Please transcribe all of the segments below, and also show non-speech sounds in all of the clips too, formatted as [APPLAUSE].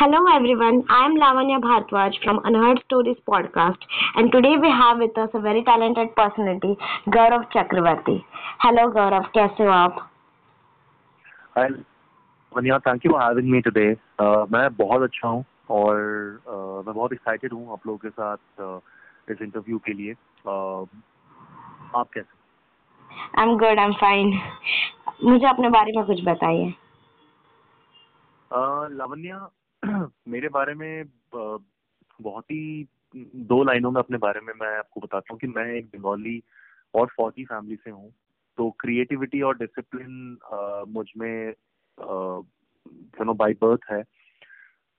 Hello everyone, I am Lavanya Bhartwaj from Unheard Stories podcast and today we have with us a very talented personality, Gaurav Chakravarti. Hello Gaurav, कैसे हो आप? Hi, Lavanya, thank you for having me today. Uh, मैं बहुत अच्छा हूँ और uh, मैं बहुत एक्साइटेड हूँ आप लोगों के साथ uh, इस इंटरव्यू के लिए. Uh, आप कैसे? I'm good, I'm fine. मुझे अपने बारे में कुछ बताइए. Uh, लावण्या [CLEARS THROAT] मेरे बारे में बहुत ही दो लाइनों में अपने बारे में मैं आपको बताता हूँ कि मैं एक बंगाली और फौजी फैमिली से हूँ। तो क्रिएटिविटी और डिसिप्लिन मुझमें यू नो बाय बर्थ है।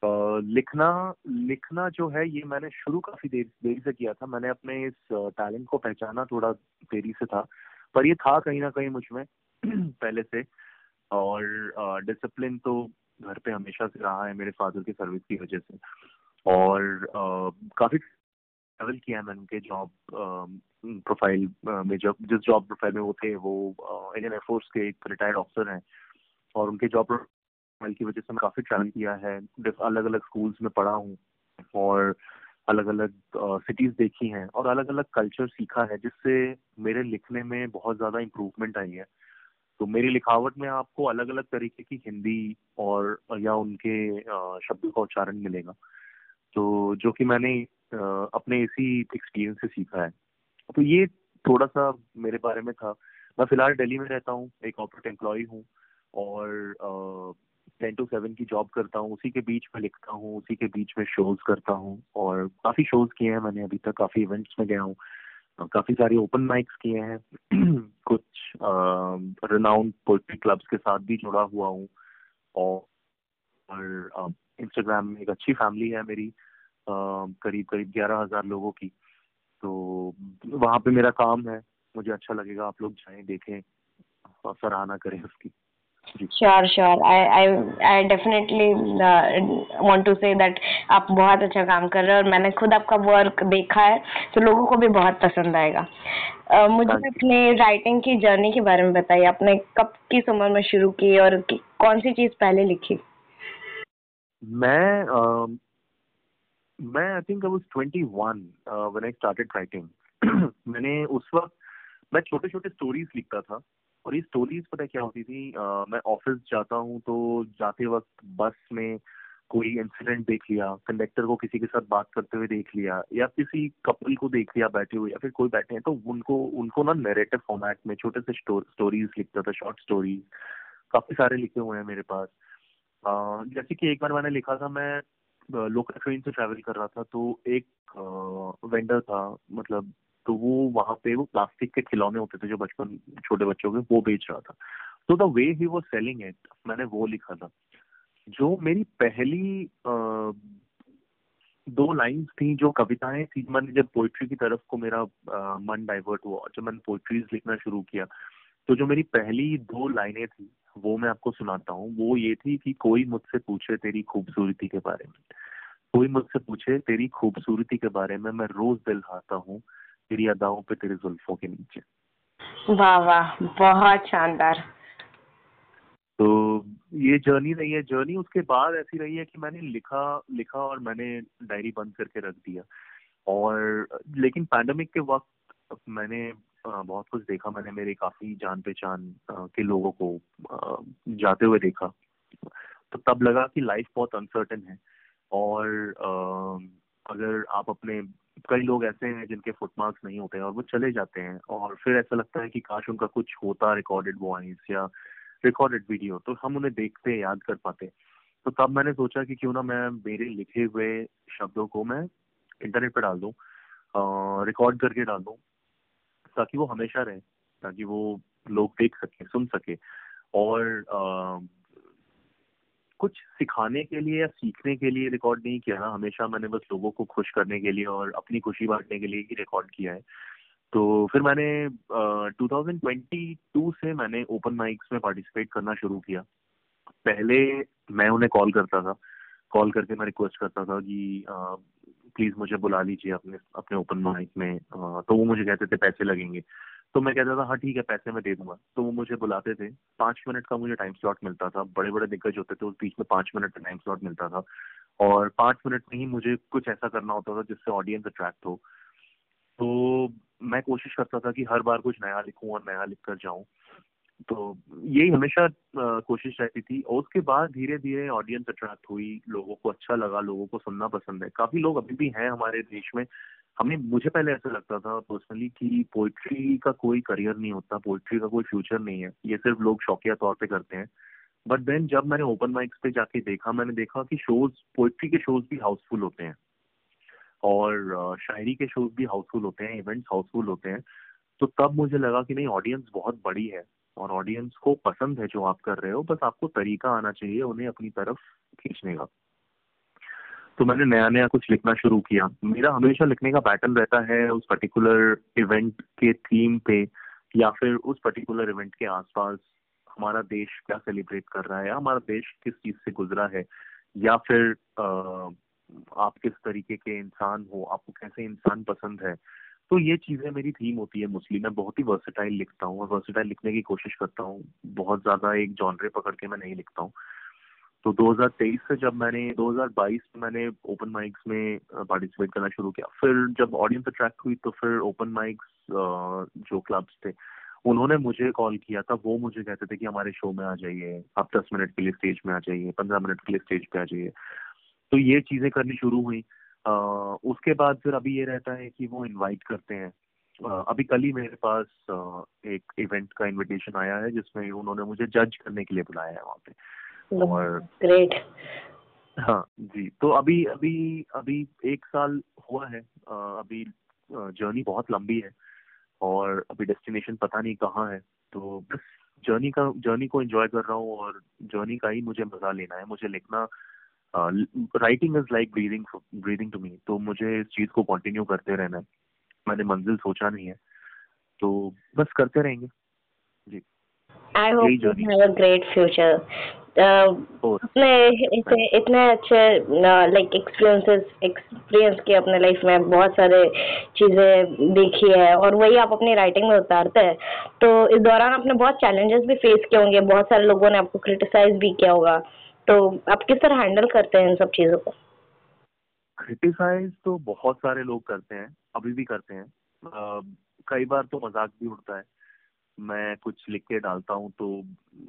Uh, लिखना लिखना जो है ये मैंने शुरू काफ़ी देर देरी से किया था। मैंने अपने इस टैलेंट को पहचाना थोड़ा देरी से था। पर ये था कहीं ना कहीं मुझमें [CLEARS THROAT] पहले से। और डिसिप्लिन तो घर पे हमेशा से रहा है मेरे फादर की सर्विस की वजह से। और काफ़ी ट्रैवल किया है मैंने उनके जॉब प्रोफ़ाइल में जब जिस जॉब प्रोफ़ाइल में वो थे, वो इंडियन एयरफोर्स के एक रिटायर्ड ऑफिसर हैं। और उनके जॉब प्रोफ़ाइल की वजह से मैं काफ़ी ट्रैवल किया है। अलग अलग स्कूल्स में पढ़ा हूँ और अलग अलग सिटीज़ देखी हैं और अलग अलग कल्चर सीखा है, जिससे मेरे लिखने में बहुत ज़्यादा इम्प्रूवमेंट आई है। तो मेरी लिखावट में आपको अलग अलग तरीके की हिंदी और, या उनके शब्दों का उच्चारण मिलेगा। तो जो कि मैंने अपने इसी एक्सपीरियंस से सीखा है। तो ये थोड़ा सा मेरे बारे में था। मैं फ़िलहाल दिल्ली में रहता हूँ, एक कॉर्पोरेट एम्प्लॉय हूँ और टेन टू सेवन की जॉब करता हूँ। उसी के बीच में लिखता हूँ, उसी के बीच में शोज़ करता हूँ और काफ़ी शोज़ किए हैं मैंने अभी तक, काफ़ी इवेंट्स में गया हूँ। काफ़ी सारे ओपन माइक्स किए हैं। [CLEARS THROAT] कुछ रिनाउंड पोइट्री क्लब्स के साथ भी जुड़ा हुआ हूँ। और इंस्टाग्राम में एक अच्छी फैमिली है मेरी करीब करीब ग्यारह हज़ार लोगों की। तो वहाँ पे मेरा काम है। मुझे अच्छा लगेगा, आप लोग जाएँ, देखें, सराहना करें उसकी। Sure sure I I I definitely want to say that आप बहुत अच्छा काम कर रहे हैं और मैंने खुद आपका वर्क देखा है तो लोगों को भी बहुत पसंद आएगा। uh, मुझे अपने राइटिंग की जर्नी के बारे में बताइए। आपने कब किस उम्र में शुरू की और कौन सी चीज़ पहले लिखी? मैं uh, मैं I think I was 21 when I started writing मैंने उस वक्त मैं छोटे छोटे स्टोरीज लिखता था। और ये स्टोरीज पता क्या होती थी? आ, मैं ऑफ़िस जाता हूँ तो जाते वक्त बस में कोई इंसिडेंट देख लिया कंडक्टर को किसी के साथ बात करते हुए देख लिया या किसी कपल को देख लिया बैठे हुए या फिर कोई बैठे हैं तो उनको उनको ना नेरेटिव फॉर्मेट में छोटे से स्टोरीज लिखता था शॉर्ट स्टोरीज काफ़ी सारे लिखे हुए हैं मेरे पास। जैसे कि एक बार मैंने लिखा था मैं लोकल ट्रेन से ट्रैवल कर रहा था तो एक वेंडर था मतलब तो वो वहाँ पे वो प्लास्टिक के खिलौने होते थे जो बचपन छोटे बच्चों के वो बेच रहा था। तो द वे ही वो सेलिंग इट मैंने वो लिखा था। जो मेरी पहली आ, दो लाइंस थी जो कविताएँ थी मैंने जब पोइट्री की तरफ़ को मेरा आ, मन डाइवर्ट हुआ जब मैंने पोइट्रीज लिखना शुरू किया तो जो मेरी पहली दो लाइनें थी वो मैं आपको सुनाता हूँ। वो ये थी कि कोई मुझसे पूछे तेरी खूबसूरती के बारे में। कोई मुझसे पूछे तेरी खूबसूरती के बारे में मैं रोज दिल हाता हूँ तेरी अदाओं पे तेरे जुल्फों के नीचे। वाह वाह बहुत शानदार। तो ये जर्नी रही है जर्नी उसके बाद ऐसी रही है कि मैंने लिखा लिखा और मैंने डायरी बंद करके रख दिया। और लेकिन पैंडमिक के वक्त मैंने बहुत कुछ देखा। मैंने मेरे काफ़ी जान पहचान के लोगों को जाते हुए देखा। तो तब लगा कि लाइफ बहुत अनसर्टन है। और अगर आप अपने कई लोग ऐसे हैं जिनके फुटमार्क्स नहीं होते हैं और वो चले जाते हैं और फिर ऐसा लगता है कि काश उनका कुछ होता रिकॉर्डेड वॉइस या रिकॉर्डेड वीडियो तो हम उन्हें देखते याद कर पाते तो तब मैंने सोचा कि क्यों ना मैं मेरे लिखे हुए शब्दों को मैं इंटरनेट पर डाल दूँ रिकॉर्ड करके डाल दूँ ताकि वो हमेशा रहे ताकि वो लोग देख सके सुन सके। और आ, कुछ सिखाने के लिए या सीखने के लिए रिकॉर्ड नहीं किया ना हमेशा मैंने बस लोगों को खुश करने के लिए और अपनी खुशी बांटने के लिए ही रिकॉर्ड किया है। तो फिर मैंने uh, 2022 से मैंने ओपन माइक्स में पार्टिसिपेट करना शुरू किया। पहले मैं उन्हें कॉल करता था कॉल करके मैं रिक्वेस्ट करता था कि प्लीज़ मुझे बुला लीजिए अपने अपने ओपन माइक में। तो वो मुझे कहते थे पैसे लगेंगे। तो मैं कहता था हाँ ठीक है, पैसे मैं दे दूँगा। तो वो मुझे बुलाते थे। पाँच मिनट का मुझे टाइम स्लॉट मिलता था। बड़े बड़े दिग्गज होते थे, उस बीच में पाँच मिनट का टाइम स्लॉट मिलता था। और पाँच मिनट में ही मुझे कुछ ऐसा करना होता था जिससे ऑडियंस अट्रैक्ट हो। तो मैं कोशिश करता था कि हर बार कुछ नया लिखूं और नया लिख कर जाऊँ। तो यही हमेशा कोशिश रहती थी। और उसके बाद धीरे धीरे ऑडियंस अट्रैक्ट हुई। लोगों को अच्छा लगा, लोगों को सुनना पसंद है। काफ़ी लोग अभी भी हैं हमारे देश में हमें, मुझे पहले ऐसा लगता था पर्सनली कि पोइट्री का कोई करियर नहीं होता पोइट्री का कोई फ्यूचर नहीं है। ये सिर्फ़ लोग शौकिया तौर पे करते हैं। बट देन जब मैंने ओपन माइक्स पे जाके देखा, मैंने देखा कि शोज़ पोइट्री के शोज़ भी हाउसफुल होते हैं। और शायरी के शोज़ भी हाउसफुल होते हैं इवेंट्स हाउसफुल होते हैं। तो तब मुझे लगा कि नहीं ऑडियंस बहुत बड़ी है। और ऑडियंस को पसंद है जो आप कर रहे हो, बस आपको तरीका आना चाहिए उन्हें अपनी तरफ़ खींचने का। तो मैंने नया नया कुछ लिखना शुरू किया। मेरा हमेशा लिखने का पैटर्न रहता है उस पर्टिकुलर इवेंट के थीम पे या फिर उस पर्टिकुलर इवेंट के आसपास हमारा देश क्या सेलिब्रेट कर रहा है या हमारा देश किस चीज़ से गुजरा है या फिर आ, आप किस तरीके के इंसान हो आपको कैसे इंसान पसंद है। तो ये चीज़ें मेरी थीम होती है मोस्टली मैं बहुत ही वर्सेटाइल लिखता हूँ और वर्सेटाइल लिखने की कोशिश करता हूँ। बहुत ज़्यादा एक जॉनरे पकड़ के मैं नहीं लिखता हूँ। तो 2023 से जब मैंने 2022 में मैंने ओपन माइक्स में पार्टिसिपेट करना शुरू किया। फिर जब ऑडियंस अट्रैक्ट हुई तो फिर ओपन माइक्स जो क्लब्स थे उन्होंने मुझे कॉल किया था। वो मुझे कहते थे कि हमारे शो में आ जाइए आप दस मिनट के लिए स्टेज में आ जाइए पंद्रह मिनट के लिए स्टेज पे आ जाइए। तो ये चीज़ें करनी शुरू हुई। आ, उसके बाद फिर अभी ये रहता है कि वो इनवाइट करते हैं। आ, अभी कल ही मेरे पास आ, एक इवेंट का इनविटेशन आया है जिसमें उन्होंने मुझे जज करने के लिए बुलाया है वहाँ पे। और ग्रेट हाँ जी तो अभी अभी अभी एक साल हुआ है अभी जर्नी बहुत लंबी है और अभी डेस्टिनेशन पता नहीं कहाँ है तो बस जर्नी का जर्नी को एंजॉय कर रहा हूँ और जर्नी का ही मुझे मज़ा लेना है मुझे लिखना writing is like breathing breathing to me तो मुझे इस चीज़ को कंटिन्यू करते रहना है मैंने मंजिल सोचा नहीं है तो बस करते रहेंगे जी। I hope you have a great future अपने इतने इतने अच्छे लाइक एक्सपीरियंसेस एक्सपीरियंस किए अपने लाइफ में बहुत सारे चीज़ें देखी है और वही आप अपनी राइटिंग में उतारते हैं। तो इस दौरान आपने बहुत चैलेंजेस भी फेस किए होंगे बहुत सारे लोगों ने आपको क्रिटिसाइज भी किया होगा। तो आप किस तरह हैंडल करते हैं इन सब चीज़ों को? क्रिटिसाइज तो बहुत सारे लोग करते हैं अभी भी करते हैं। Uh, कई बार तो मज़ाक भी उड़ता है। मैं कुछ लिख के डालता हूँ तो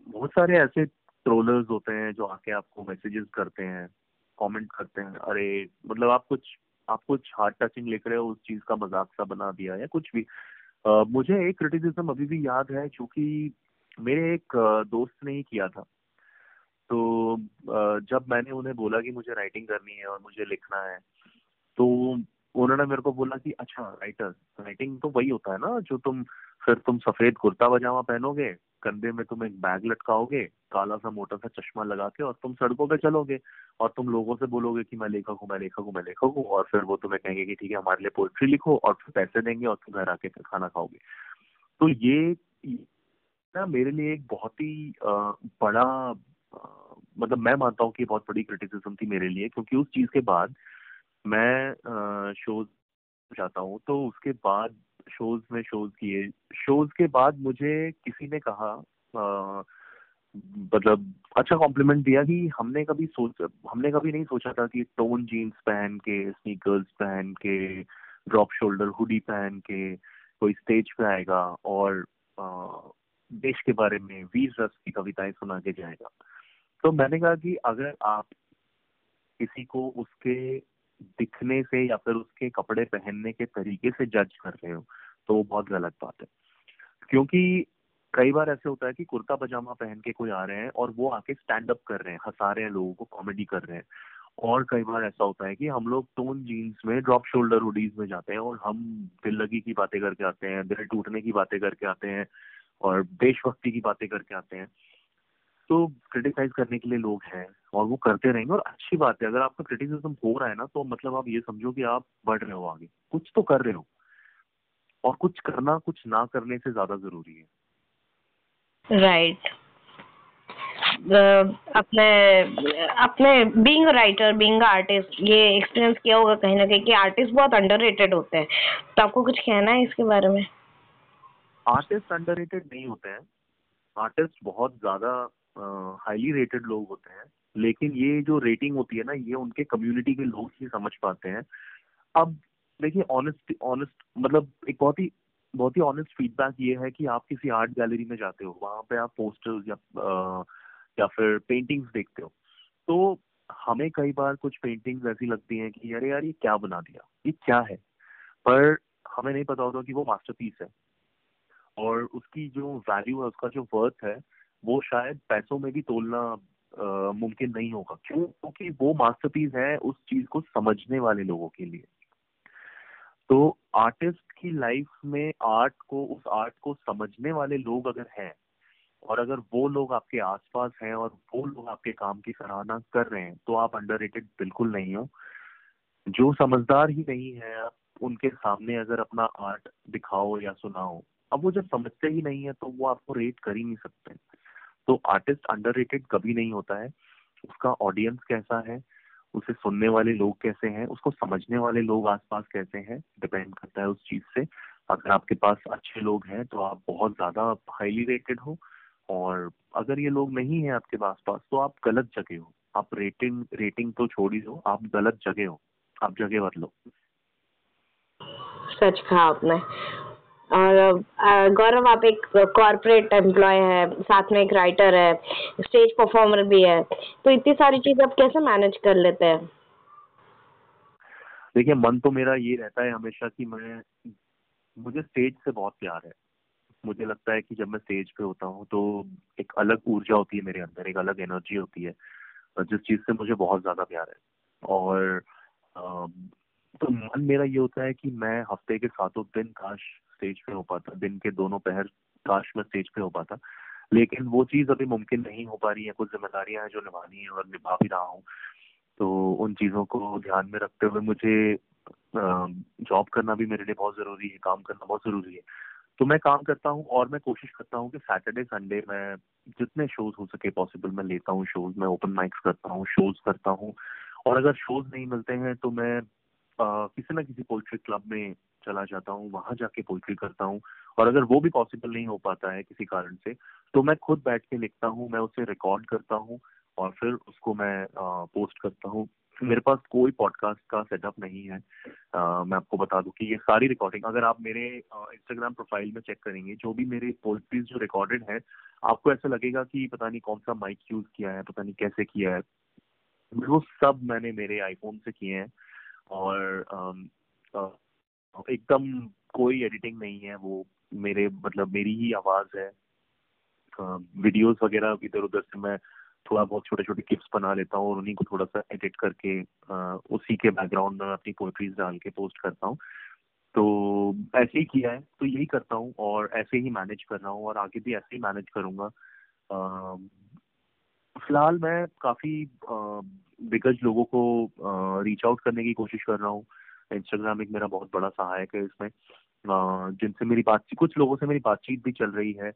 बहुत सारे ऐसे ट्रोलर्स होते हैं जो आके आपको मैसेजेस करते हैं कमेंट करते हैं अरे मतलब आप कुछ आप कुछ हार्ट टचिंग लिख रहे हो उस चीज़ का मज़ाक सा बना दिया या कुछ भी। uh, मुझे एक क्रिटिसिज्म अभी भी याद है क्योंकि मेरे एक दोस्त ने ही किया था। तो जब मैंने उन्हें बोला कि मुझे राइटिंग करनी है और मुझे लिखना है तो उन्होंने मेरे को बोला कि अच्छा राइटर राइटिंग तो वही होता है ना, जो तुम, फिर तुम सफ़ेद कुर्ता पजामा पहनोगे, कंधे में तुम एक बैग लटकाओगे, काला सा मोटा सा चश्मा लगा के और तुम सड़कों पे चलोगे और तुम लोगों से बोलोगे कि, मैं लेखक हूँ, मैं लेखक हूँ, मैं लेखक हूँ, और फिर वो तुम्हें कहेंगे कि, ठीक है, हमारे लिए पोइट्री लिखो और फिर पैसे देंगे और तुम घर आके फिर खाना खाओगे. तो ये ना मेरे लिए एक बहुत ही बड़ा मतलब मैं मानता हूँ कि बहुत बड़ी क्रिटिसिज्म थी मेरे लिए, क्योंकि उस चीज़ के बाद मैं शोज़ जाता हूँ तो उसके बाद शोज़ में शोज़ किए। शोज़ के बाद मुझे किसी ने कहा मतलब अच्छा कॉम्प्लीमेंट दिया कि हमने कभी सोच हमने कभी नहीं सोचा था कि टोन जीन्स पहन के स्नीकर्स पहन के ड्रॉप शोल्डर हुडी पहन के कोई स्टेज पे आएगा और आ, देश के बारे में वीर रस की कविताएँ सुना के जाएगा। तो मैंने कहा कि अगर आप किसी को उसके दिखने से या फिर उसके कपड़े पहनने के तरीके से जज कर रहे हो तो वो बहुत गलत बात है। क्योंकि कई बार ऐसे होता है कि कुर्ता पजामा पहन के कोई आ रहे हैं और वो आके स्टैंड अप कर रहे हैं, हंसा रहे हैं, लोगों को कॉमेडी कर रहे हैं। और कई बार ऐसा होता है कि हम लोग टोन जीन्स में ड्रॉप शोल्डर हुडीज में जाते हैं और हम दिल लगी की बातें करके आते हैं, दिल टूटने की बातें करके आते हैं और देशभक्ति की बातें करके आते हैं। तो क्रिटिसाइज करने के लिए लोग हैं और वो करते रहेंगे। और अच्छी बात है अगर आपका क्रिटिसिज्म हो रहा है ना तो मतलब आप ये समझो कि आप बढ़ रहे हो आगे। कुछ तो कर रहे हो। और कुछ करना कुछ ना करने से ज़्यादा ज़रूरी है। Right right. अपने अपने बीइंग राइटर बीइंग आर्टिस्ट ये एक्सपीरियंस किया होगा कहीं ना कहीं कि आर्टिस्ट बहुत अंडररेटेड होते हैं। तो आपको कुछ कहना है इसके बारे में? आर्टिस्ट अंडररेटेड नहीं होते हैं। आर्टिस्ट बहुत ज़्यादा हाईली रेटेड लोग होते हैं। लेकिन ये जो रेटिंग होती है ना ये उनके कम्युनिटी के लोग ही समझ पाते हैं। अब देखिए ऑनेस्ट ऑनेस्ट मतलब एक बहुत ही बहुत ही ऑनेस्ट फीडबैक ये है कि आप किसी आर्ट गैलरी में जाते हो वहाँ पे आप पोस्टर्स या आ, या फिर पेंटिंग्स देखते हो। तो हमें कई बार कुछ पेंटिंग्स ऐसी लगती हैं कि अरे यार ये क्या बना दिया? ये क्या है? पर हमें नहीं पता होता कि वो मास्टरपीस है। और उसकी जो वैल्यू है उसका जो वर्थ है वो शायद पैसों में भी तोलना मुमकिन नहीं होगा। क्यों? क्योंकि वो मास्टरपीस है उस चीज़ को समझने वाले लोगों के लिए। तो आर्टिस्ट की लाइफ में आर्ट को, उस आर्ट को समझने वाले लोग अगर हैं, और अगर वो लोग आपके आसपास हैं और वो लोग आपके काम की सराहना कर रहे हैं तो आप अंडर बिल्कुल नहीं हो। जो समझदार ही नहीं है आप उनके सामने अगर अपना आर्ट दिखाओ या सुनाओ, अब वो जब समझते ही नहीं है तो वो आपको रेट कर ही नहीं सकते। तो आर्टिस्ट अंडर कभी नहीं होता है। उसका ऑडियंस कैसा है? उसे सुनने वाले लोग कैसे हैं? उसको समझने वाले लोग आसपास कैसे हैं? डिपेंड करता है उस चीज़ से। अगर आपके पास अच्छे लोग हैं तो आप बहुत ज़्यादा हाईली रेटेड हो और अगर ये लोग नहीं है आपके पास पास तो आप गलत जगह हो। आप रेटिंग रेटिंग तो छोड़ ही दो, आप गलत जगह हो। आप जगह बदलो। सच कहा आपने। और गौरव, आप एक कॉरपोरेट एम्प्लॉय है, साथ में एक राइटर है स्टेज परफॉर्मर भी है तो इतनी सारी चीज़ आप कैसे मैनेज कर लेते हैं? देखिए, मन तो मेरा ये रहता है हमेशा कि मैं, मुझे स्टेज से बहुत प्यार है। मुझे लगता है कि जब मैं स्टेज पे होता हूँ तो एक अलग ऊर्जा होती है मेरे अंदर, एक अलग एनर्जी होती है। जिस चीज़ से मुझे बहुत ज़्यादा प्यार है। और तो मन मेरा ये होता है कि मैं हफ़्ते के सातों दिन, काश स्टेज पे हो पाता, दिन के दोनों पहर काश में स्टेज पे हो पाता। लेकिन वो चीज़ अभी मुमकिन नहीं हो पा रही है, कुछ जिम्मेदारियाँ हैं जो निभानी है और निभा भी रहा हूँ। तो उन चीज़ों को ध्यान में रखते हुए मुझे जॉब करना भी मेरे लिए बहुत ज़रूरी है, काम करना बहुत ज़रूरी है। तो मैं काम करता हूँ और मैं कोशिश करता हूँ कि सैटरडे संडे मैं जितने शोज़ हो सके पॉसिबल मैं लेता हूँ शोज़ मैं ओपन माइक्स करता हूँ शोज़ करता हूँ। और अगर शोज़ नहीं मिलते हैं तो मैं किसी ना किसी पोल्ट्री क्लब में चला जाता हूँ वहाँ जाके पोल्ट्री करता हूँ। और अगर वो भी पॉसिबल नहीं हो पाता है किसी कारण से तो मैं खुद बैठ के लिखता हूँ मैं उसे रिकॉर्ड करता हूँ और फिर उसको मैं पोस्ट करता हूँ। मेरे पास कोई पॉडकास्ट का सेटअप नहीं है। आ, मैं आपको बता दूँ कि ये सारी रिकॉर्डिंग अगर आप मेरे इंस्टाग्राम प्रोफ़ाइल में चेक करेंगे जो भी मेरे पोल्ट्रीज जो रिकॉर्डेड है आपको ऐसा लगेगा कि पता नहीं कौन सा माइक यूज़ किया है पता नहीं कैसे किया है। वो सब मैंने मेरे आईफोन से किए हैं और एकदम कोई एडिटिंग नहीं है, वो मेरे मतलब मेरी ही आवाज़ है। वीडियोस वगैरह इधर उधर से मैं थोड़ा बहुत छोटे छोटे क्लिप्स बना लेता हूँ और उन्हीं को थोड़ा सा एडिट करके उसी के बैकग्राउंड में अपनी पोइट्रीज डाल के पोस्ट करता हूँ। तो ऐसे ही किया है तो यही करता हूँ और ऐसे ही मैनेज कर रहा हूँ और आगे भी ऐसे ही मैनेज करूँगा। फ़िलहाल मैं काफ़ी दिग्गज लोगों को रीच आउट करने की कोशिश कर रहा हूँ। इंस्टाग्राम एक मेरा बहुत बड़ा सहायक है इसमें। जिनसे मेरी बातचीत, कुछ लोगों से मेरी बातचीत भी चल रही है।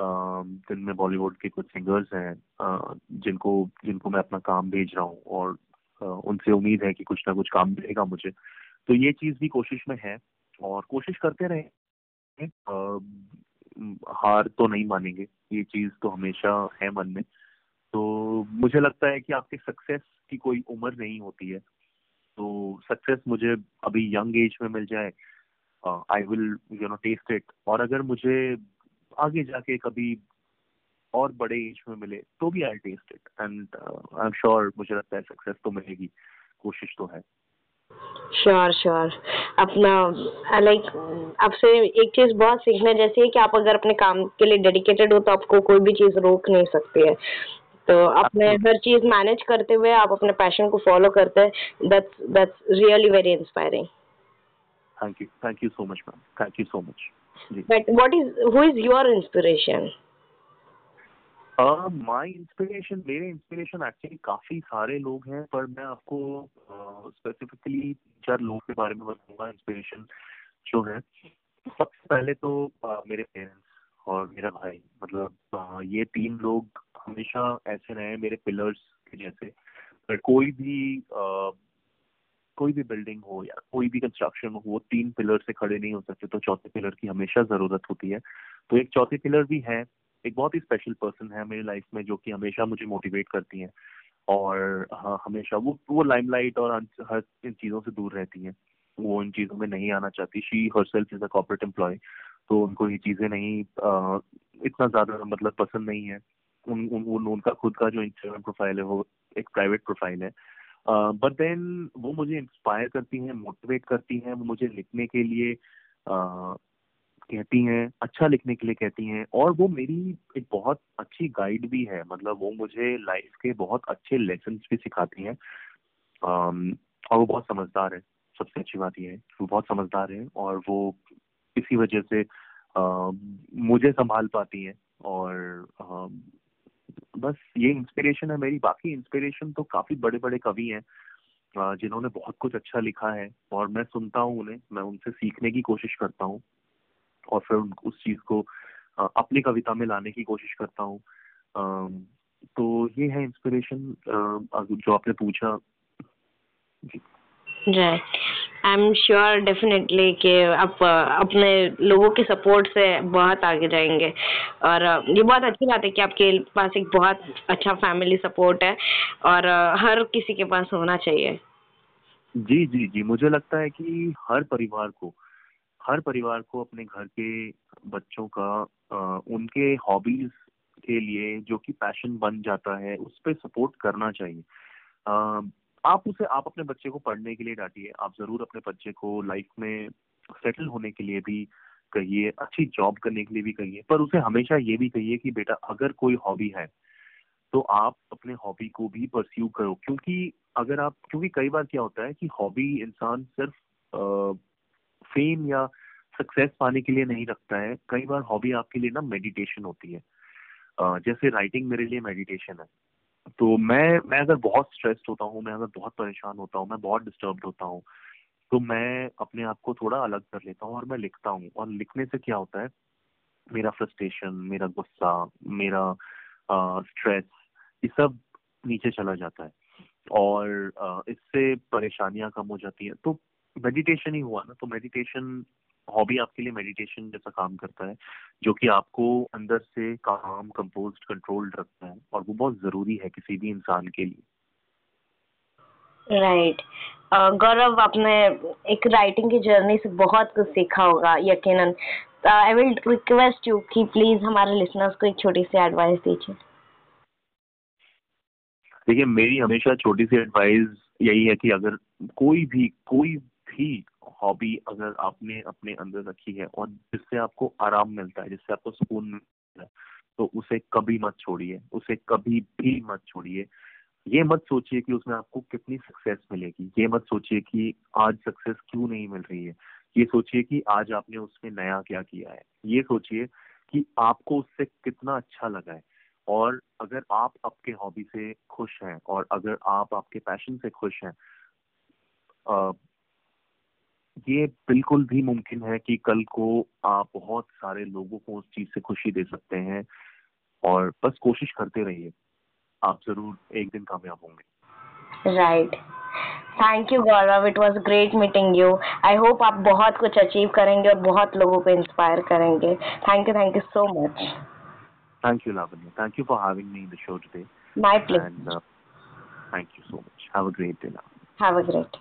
जिनमें बॉलीवुड के कुछ सिंगर्स हैं जिनको जिनको मैं अपना काम भेज रहा हूँ और उनसे उम्मीद है कि कुछ ना कुछ काम मिलेगा मुझे। तो ये चीज़ भी कोशिश में है और कोशिश करते रहे। हार तो नहीं मानेंगे, ये चीज़ तो हमेशा है मन में। तो मुझे लगता है कि आपके सक्सेस की कोई उम्र नहीं होती है। सक्सेस मुझे अभी यंग एज में मिल जाए I will you know test it और अगर मुझे आगे जाके कभी और बड़े एज में मिले तो भी I test it and I am sure मुझे लगता है सक्सेस तो मिलेगी. कोशिश तो है. श्योर श्योर अपना लाइक आपसे एक चीज़ बहुत सीखने जैसी है कि आप अगर अपने काम के लिए डेडिकेटेड हो तो आपको कोई भी चीज़ रोक नहीं सकती है. तो अपने हर चीज़ मैनेज करते हुए आप अपने पैशन को फॉलो करते हैं that's that's really very inspiring thank you thank you so much ma'am thank you so much but what is who is your inspiration my inspiration मेरे इंस्पिरेशन एक्चुअली काफ़ी सारे लोग हैं पर मैं आपको स्पेसिफिकली uh, चार लोगों के बारे में बताऊँगा इंस्पिरेशन जो है। सबसे पहले तो uh, मेरे पेरेंट्स और मेरा भाई मतलब ये तीन लोग हमेशा ऐसे रहे मेरे पिलर्स के जैसे। पर कोई भी आ, कोई भी बिल्डिंग हो या कोई भी कंस्ट्रक्शन हो वो तीन पिलर से खड़े नहीं हो सकते तो चौथे पिलर की हमेशा ज़रूरत होती है। तो एक चौथे पिलर भी है एक बहुत ही स्पेशल पर्सन है मेरी लाइफ में जो कि हमेशा मुझे मोटिवेट करती है। और हाँ हमेशा वो वो लाइमलाइट और हर इन चीज़ों से दूर रहती हैं। वो इन चीज़ों में नहीं आना चाहती। She herself is a corporate employee तो उनको ये चीज़ें नहीं आ, इतना ज़्यादा मतलब पसंद नहीं है। उन, उन, उन उनका खुद का जो इंस्टाग्राम प्रोफ़ाइल है वो एक प्राइवेट प्रोफ़ाइल है। बट uh, देन वो मुझे इंस्पायर करती हैं मोटिवेट करती हैं वो मुझे लिखने के लिए uh, कहती हैं अच्छा लिखने के लिए कहती हैं। और वो मेरी एक बहुत अच्छी गाइड भी है मतलब वो मुझे लाइफ के बहुत अच्छे लेसन भी सिखाती हैं। um, और वो बहुत समझदार है सबसे अच्छी बात ये है वो बहुत समझदार है और वो इसी वजह से uh, मुझे संभाल पाती हैं और uh, बस ये इंस्पिरेशन है मेरी। बाकी इंस्पिरेशन तो काफ़ी बड़े बड़े कवि हैं जिन्होंने बहुत कुछ अच्छा लिखा है और मैं सुनता हूँ उन्हें, मैं उनसे सीखने की कोशिश करता हूँ और फिर उस चीज़ को अपनी कविता में लाने की कोशिश करता हूँ। तो ये है इंस्पिरेशन जो आपने पूछा। जी। आई एम श्योर डेफिनेटली कि आप, अपने लोगों के सपोर्ट से बहुत आगे जाएँगे। और ये बहुत अच्छी बात है कि आपके पास एक बहुत अच्छा फैमिली सपोर्ट है और हर किसी के पास होना चाहिए। जी जी जी। मुझे लगता है कि हर परिवार को, हर परिवार को अपने घर के बच्चों का उनके हॉबीज के लिए जो कि पैशन बन जाता है, उस पर सपोर्ट करना चाहिए। आप उसे, आप अपने बच्चे को पढ़ने के लिए डांटिए। आप ज़रूर अपने बच्चे को लाइफ में सेटल होने के लिए भी कहिए, अच्छी जॉब करने के लिए भी कहिए, पर उसे हमेशा ये भी कहिए कि, बेटा, अगर कोई हॉबी है तो आप अपने हॉबी को भी परस्यू करो। क्योंकि अगर आप, क्योंकि कई बार क्या होता है कि हॉबी इंसान सिर्फ़ फेम या सक्सेस पाने के लिए नहीं रखता है। कई बार हॉबी आपके लिए ना मेडिटेशन होती है। जैसे राइटिंग मेरे लिए मेडिटेशन है। तो मैं मैं अगर बहुत स्ट्रेस्ड होता हूँ, मैं अगर बहुत परेशान होता हूँ, मैं बहुत डिस्टर्ब होता हूँ तो मैं अपने आप को थोड़ा अलग कर लेता हूँ और मैं लिखता हूँ। और लिखने से क्या होता है, मेरा फ्रस्ट्रेशन मेरा गुस्सा, मेरा स्ट्रेस ये सब नीचे चला जाता है। और इससे परेशानियाँ कम हो जाती हैं। तो मेडिटेशन ही हुआ ना तो मेडिटेशन हॉबी आपके लिए मेडिटेशन जैसा काम करता है जो कि आपको अंदर से काम कंपोज कंट्रोल्ड रखता है और वो बहुत ज़रूरी है किसी भी इंसान के लिए। Right right. गौरव आपने एक राइटिंग की जर्नी से बहुत कुछ सीखा होगा यकीनन। आई विल रिक्वेस्ट यू कि प्लीज़ हमारे लिसनर्स को एक छोटी सी एडवाइस दीजिए। देखिए मेरी हमेशा छोटी सी एडवाइस यही है कि अगर कोई भी कोई भी हॉबी अगर आपने अपने अंदर रखी है और जिससे आपको आराम मिलता है, जिससे आपको सुकून मिलता है तो उसे कभी मत छोड़िए, उसे कभी भी मत छोड़िए। ये मत सोचिए कि उसमें आपको कितनी सक्सेस मिलेगी। ये मत सोचिए कि आज सक्सेस क्यों नहीं मिल रही है। ये सोचिए कि आज आपने उसमें नया क्या किया है। ये सोचिए कि आपको उससे कितना अच्छा लगा है। और अगर आप आपके हॉबी से खुश हैं और अगर आप आपके पैशन से खुश हैं ये बिल्कुल भी मुमकिन है कि कल को आप बहुत सारे लोगों को उस चीज़ से खुशी दे सकते हैं और बस कोशिश करते रहिए। आप ज़रूर एक दिन कामयाब होंगे। Right thank you Gaurav it was great meeting you I hope आप बहुत कुछ अचीव करेंगे और बहुत लोगों को इंस्पायर करेंगे। Thank you thank you so much thank you Lavanya thank you for having me in the show today my pleasure thank you so much have a great day have a great